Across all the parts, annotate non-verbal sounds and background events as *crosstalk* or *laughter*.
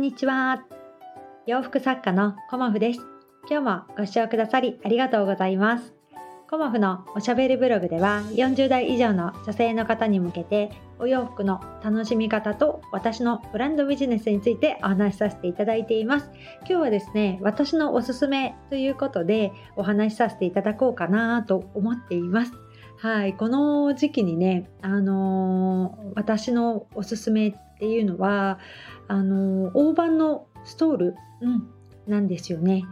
んにちは。洋服作家のコモフです。今日もご視聴くださりありがとうございます。コモフのおしゃべりブログでは40代以上の女性の方に向けてお洋服の楽しみ方と私のブランドビジネスについてお話しさせていただいています。今日はですね、私のおすすめということでお話しさせていただこうかなと思っています。はい、この時期にね、あのー、私のおすすめっていうのは、あのー、大判のストール、うん、なんですよね。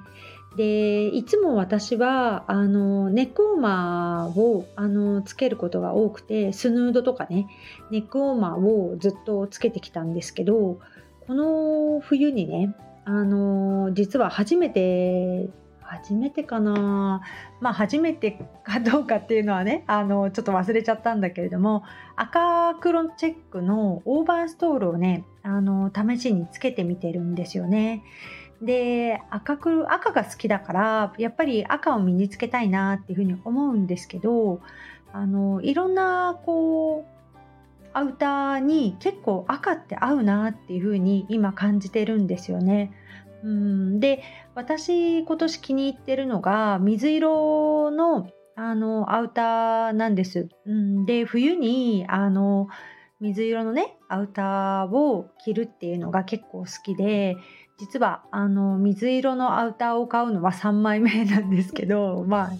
でいつも私はあのネックウォーマーをあのつけることが多くてスヌードとかねネックウォーマーをずっとつけてきたんですけどこの冬にねあの実は初めて初めてかなまあ初めてかどうかっていうのはねあのちょっと忘れちゃったんだけれども赤黒チェックのオーバーストールをねあの試しにつけてみてるんですよね。で赤黒赤が好きだからやっぱり赤を身につけたいなっていうふうに思うんですけどあのいろんなこうアウターに結構赤って合うなっていうふうに今感じてるんですよね。うん。で私今年気に入ってるのが水色のあのアウターなんです。うん、で冬にあの水色のねアウターを着るっていうのが結構好きで実はあの水色のアウターを買うのは3枚目なんですけどまあ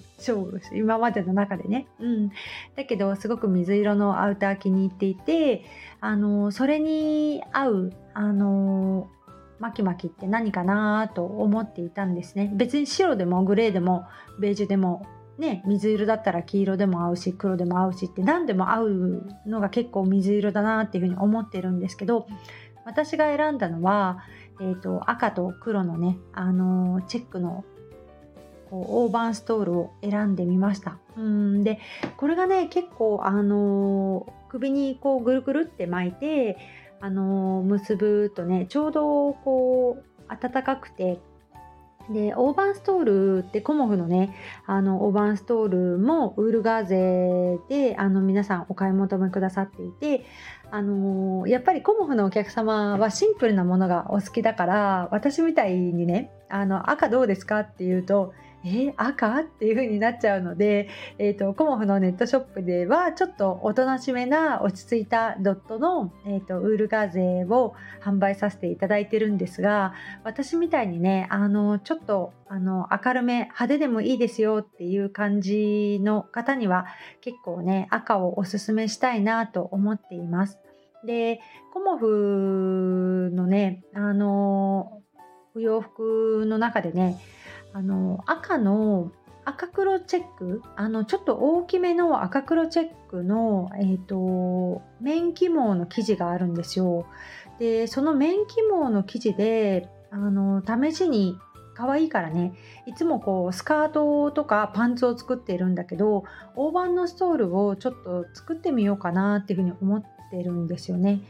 今までの中でね、うん、だけどすごく水色のアウター気に入っていてあのそれに合うあの巻き巻きって何かなと思っていたんですね別に白でもグレーでもベージュでもね水色だったら黄色でも合うし黒でも合うしって何でも合うのが結構水色だなっていうふうに思ってるんですけど私が選んだのは、えーと、赤と黒のね、あのー、チェックのこうオーバーストールを選んでみました。うんでこれがね結構、あのー、首にこうぐるぐるって巻いてあの結ぶとねちょうどこう暖かくてでオーバーストールってコモフのねあのオーバーストールもウールガーゼであの皆さんお買い求めくださっていてあのやっぱりコモフのお客様はシンプルなものがお好きだから私みたいにねあの赤どうですかっていうとえー、赤？っていう風になっちゃうので、えーと、コモフのネットショップではちょっとおとなしめな落ち着いたドットの、えーと、ウールガーゼを販売させていただいてるんですが私みたいにねあのちょっとあの明るめ派手でもいいですよっていう感じの方には結構ね赤をおすすめしたいなと思っています。でコモフのねあのお洋服の中でねあの赤の赤黒チェック？あのちょっと大きめの赤黒チェックの、えーと、綿起毛の生地があるんですよ。でその綿起毛の生地であの試しに可愛いからねいつもこうスカートとかパンツを作っているんだけど大判のストールをちょっと作ってみようかなっていうふうに思ってるんですよね。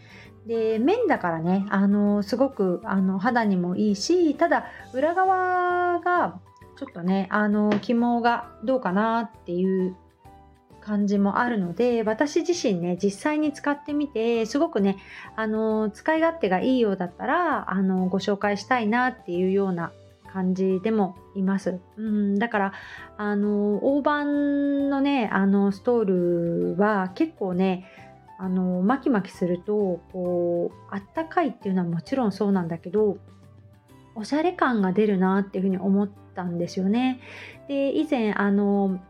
で綿だからねあのすごくあの肌にもいいしただ裏側がちょっとねあの肝がどうかなっていう感じもあるので私自身ね実際に使ってみてすごくねあの使い勝手がいいようだったらあのご紹介したいなっていうような感じでもいます。うん、だからあの大判のねあのストールは結構ねあの巻き巻きするとこうあったかいっていうのはもちろんそうなんだけどおしゃれ感が出るなっていうふうに思ったんですよね。で以前あの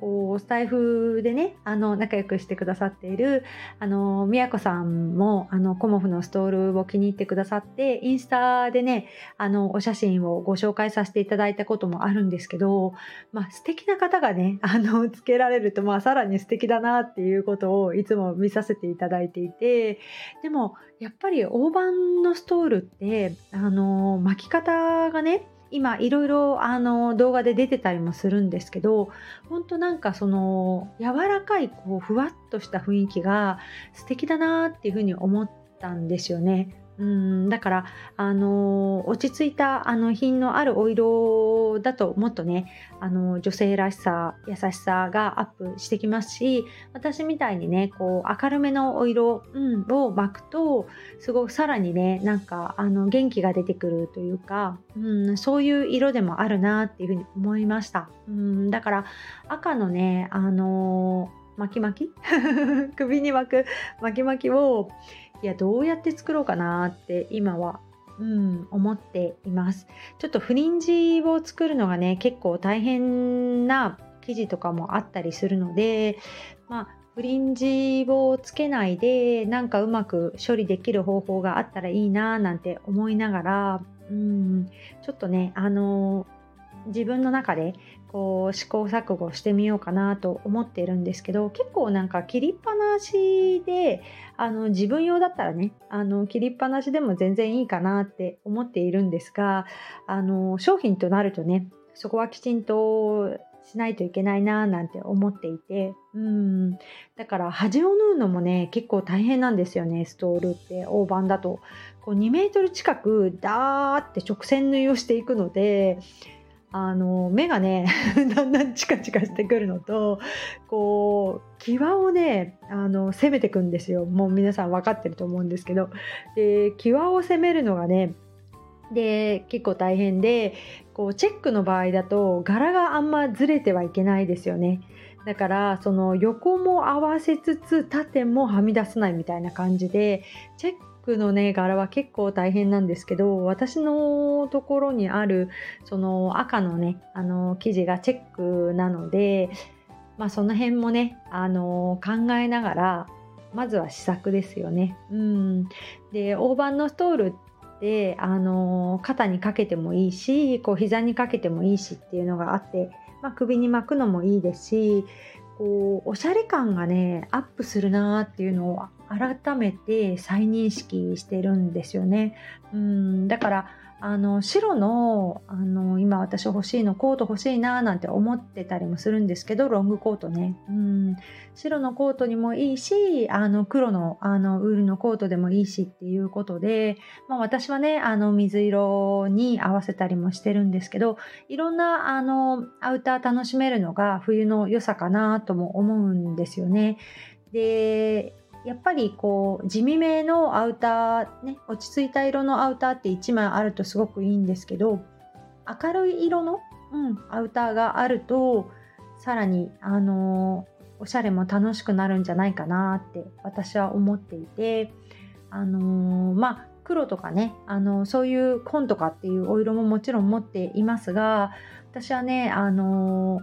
こうスタイフでねあの仲良くしてくださっているあの宮子さんもあのコモフのストールを気に入ってくださってインスタでねあのお写真をご紹介させていただいたこともあるんですけど、まあ、素敵な方がねあのつけられると、まあ、さらに素敵だなっていうことをいつも見させていただいていてでもやっぱり大判のストールってあの巻き方がね今いろいろあの動画で出てたりもするんですけど本当なんかその柔らかいこうふわっとした雰囲気が素敵だなっていうふうに思ったんですよね。うんだからあの落ち着いたあの品のあるお色だともっとねあの女性らしさ優しさがアップしてきますし私みたいにねこう明るめのお色、うん、を巻くとすごくさらにねなんかあの元気が出てくるというか、うん、そういう色でもあるなっていうふうに思いました、うん、だから赤のねあの巻き巻き？*laughs* 首に巻く巻き巻きをいやどうやって作ろうかなって今はうん、思っています。ちょっとフリンジを作るのがね結構大変な生地とかもあったりするので、まあ、フリンジをつけないでなんかうまく処理できる方法があったらいいななんて思いながら、うん、ちょっとねあの自分の中でこう試行錯誤してみようかなと思っているんですけど結構なんか切りっぱなしであの自分用だったらねあの切りっぱなしでも全然いいかなって思っているんですがあの商品となるとねそこはきちんとしないといけないななんて思っていてうん。だから端を縫うのもね結構大変なんですよねストールって大判だと。こう2メートル近くダーって直線縫いをしていくのであの目がね *laughs* だんだんチカチカしてくるのとこう際をねあの攻めてくんですよ。もう皆さん分かってると思うんですけど。で際を攻めるのがねで結構大変でこうチェックの場合だと柄があんまずれてはいけないですよね。だからその横も合わせつつ縦もはみ出さないみたいな感じでチェッククのね柄は結構大変なんですけど私のところにあるその赤のねあの生地がチェックなのでまあその辺もねあの考えながらまずは試作ですよね。うん、で大判のストールってあの肩にかけてもいいしこう膝にかけてもいいしっていうのがあって、まあ、首に巻くのもいいですしこうおしゃれ感がねアップするなっていうのを改めて再認識してるんですよね。うんだからあの白のあの今私欲しいのコート欲しいななんて思ってたりもするんですけどロングコートねうん白のコートにもいいしあの黒のあのウールのコートでもいいしっていうことで、まあ、私はねあの水色に合わせたりもしてるんですけどいろんなあのアウター楽しめるのが冬の良さかなとも思うんですよね。でやっぱりこう地味めのアウターね落ち着いた色のアウターって1枚あるとすごくいいんですけど明るい色の、うん、アウターがあるとさらにあのー、おしゃれも楽しくなるんじゃないかなって私は思っていてあのー、まあ黒とかね、あのそういう紺とかっていうお色ももちろん持っていますが私はね、あの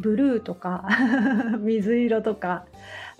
ブルーとか *laughs* 水色とか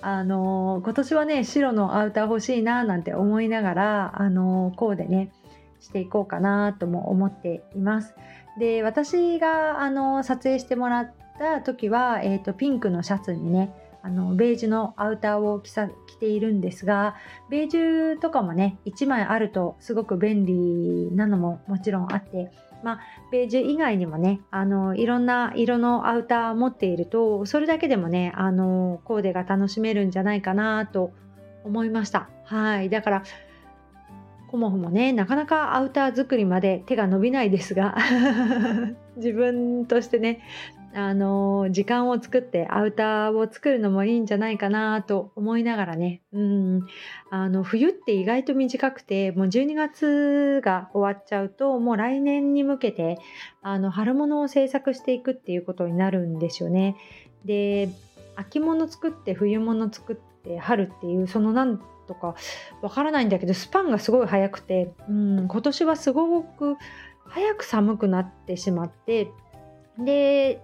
あの今年はね白のアウター欲しいななんて思いながらあのこうでねしていこうかなとも思っています。で私があの撮影してもらった時は、えーと、ピンクのシャツにねあのベージュのアウターを着さ着ているんですがベージュとかもね1枚あるとすごく便利なのももちろんあってまあ、ベージュ以外にもねあのいろんな色のアウターを持っているとそれだけでもねあのコーデが楽しめるんじゃないかなと思いました。はい。だからコモフもねなかなかアウター作りまで手が伸びないですが *laughs* 自分としてねあの時間を作ってアウターを作るのもいいんじゃないかなと思いながらね、うん、あの冬って意外と短くてもう12月が終わっちゃうともう来年に向けてあの春物を制作していくっていうことになるんですよね。で秋物作って冬物作って春っていうそのなんとかわからないんだけどスパンがすごい早くて、うん、今年はすごく早く寒くなってしまってで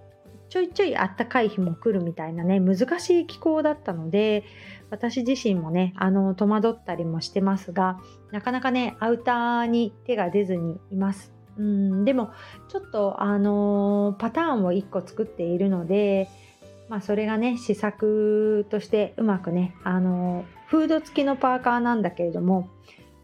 ちょいちょいあったかい日も来るみたいなね難しい気候だったので私自身もねあの戸惑ったりもしてますがなかなかねアウターに手が出ずにいます。うんでもちょっとあのパターンを1個作っているので、まあ、それがね試作としてうまくねあのフード付きのパーカーなんだけれども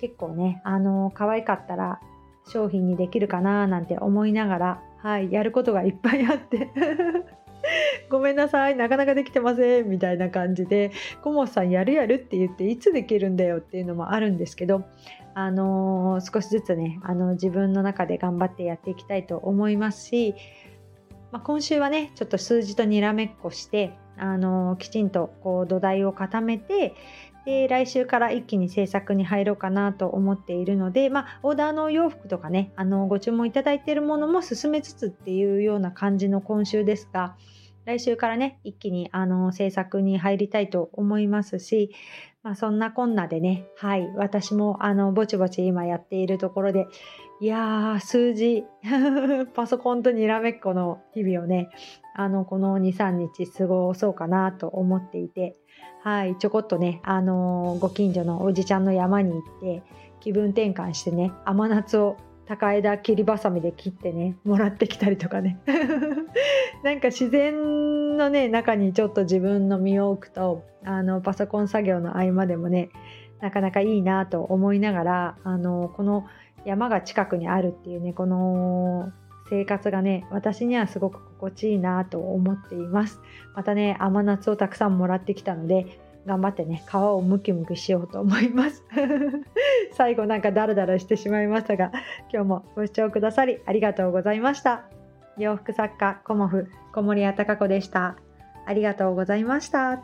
結構ねあの可愛かったら商品にできるかななんて思いながらはい、やることがいっぱいあって。*laughs* ごめんなさいなかなかできてませんみたいな感じでコモさんやるやるって言っていつできるんだよっていうのもあるんですけどあのー、少しずつねあの自分の中で頑張ってやっていきたいと思いますし、まあ、今週はねちょっと数字とにらめっこしてあのー、きちんとこう土台を固めてで来週から一気に制作に入ろうかなと思っているので、まあ、オーダーの洋服とかねあのご注文いただいているものも進めつつっていうような感じの今週ですが来週からね一気にあの制作に入りたいと思いますし、まあ、そんなこんなでねはい私もあのぼちぼち今やっているところでいやー数字。*laughs* パソコンとにらめっこの日々をねあのこの23日過ごそうかなと思っていて。はい、ちょこっとね、あのー、ご近所のおじちゃんの山に行って気分転換してね甘夏を高枝切りばさみで切ってねもらってきたりとかね。*laughs* なんか自然のね中にちょっと自分の身を置くとあのパソコン作業の合間でもねなかなかいいなと思いながらあのこの山が近くにあるっていうねこの生活がね私にはすごく心地いいなと思っています。またね甘夏をたくさんもらってきたので頑張ってね皮をムキムキしようと思います。*laughs* 最後なんかダラダラしてしまいましたが今日もご視聴くださりありがとうございました。洋服作家コモフ小森屋隆子でした。ありがとうございました。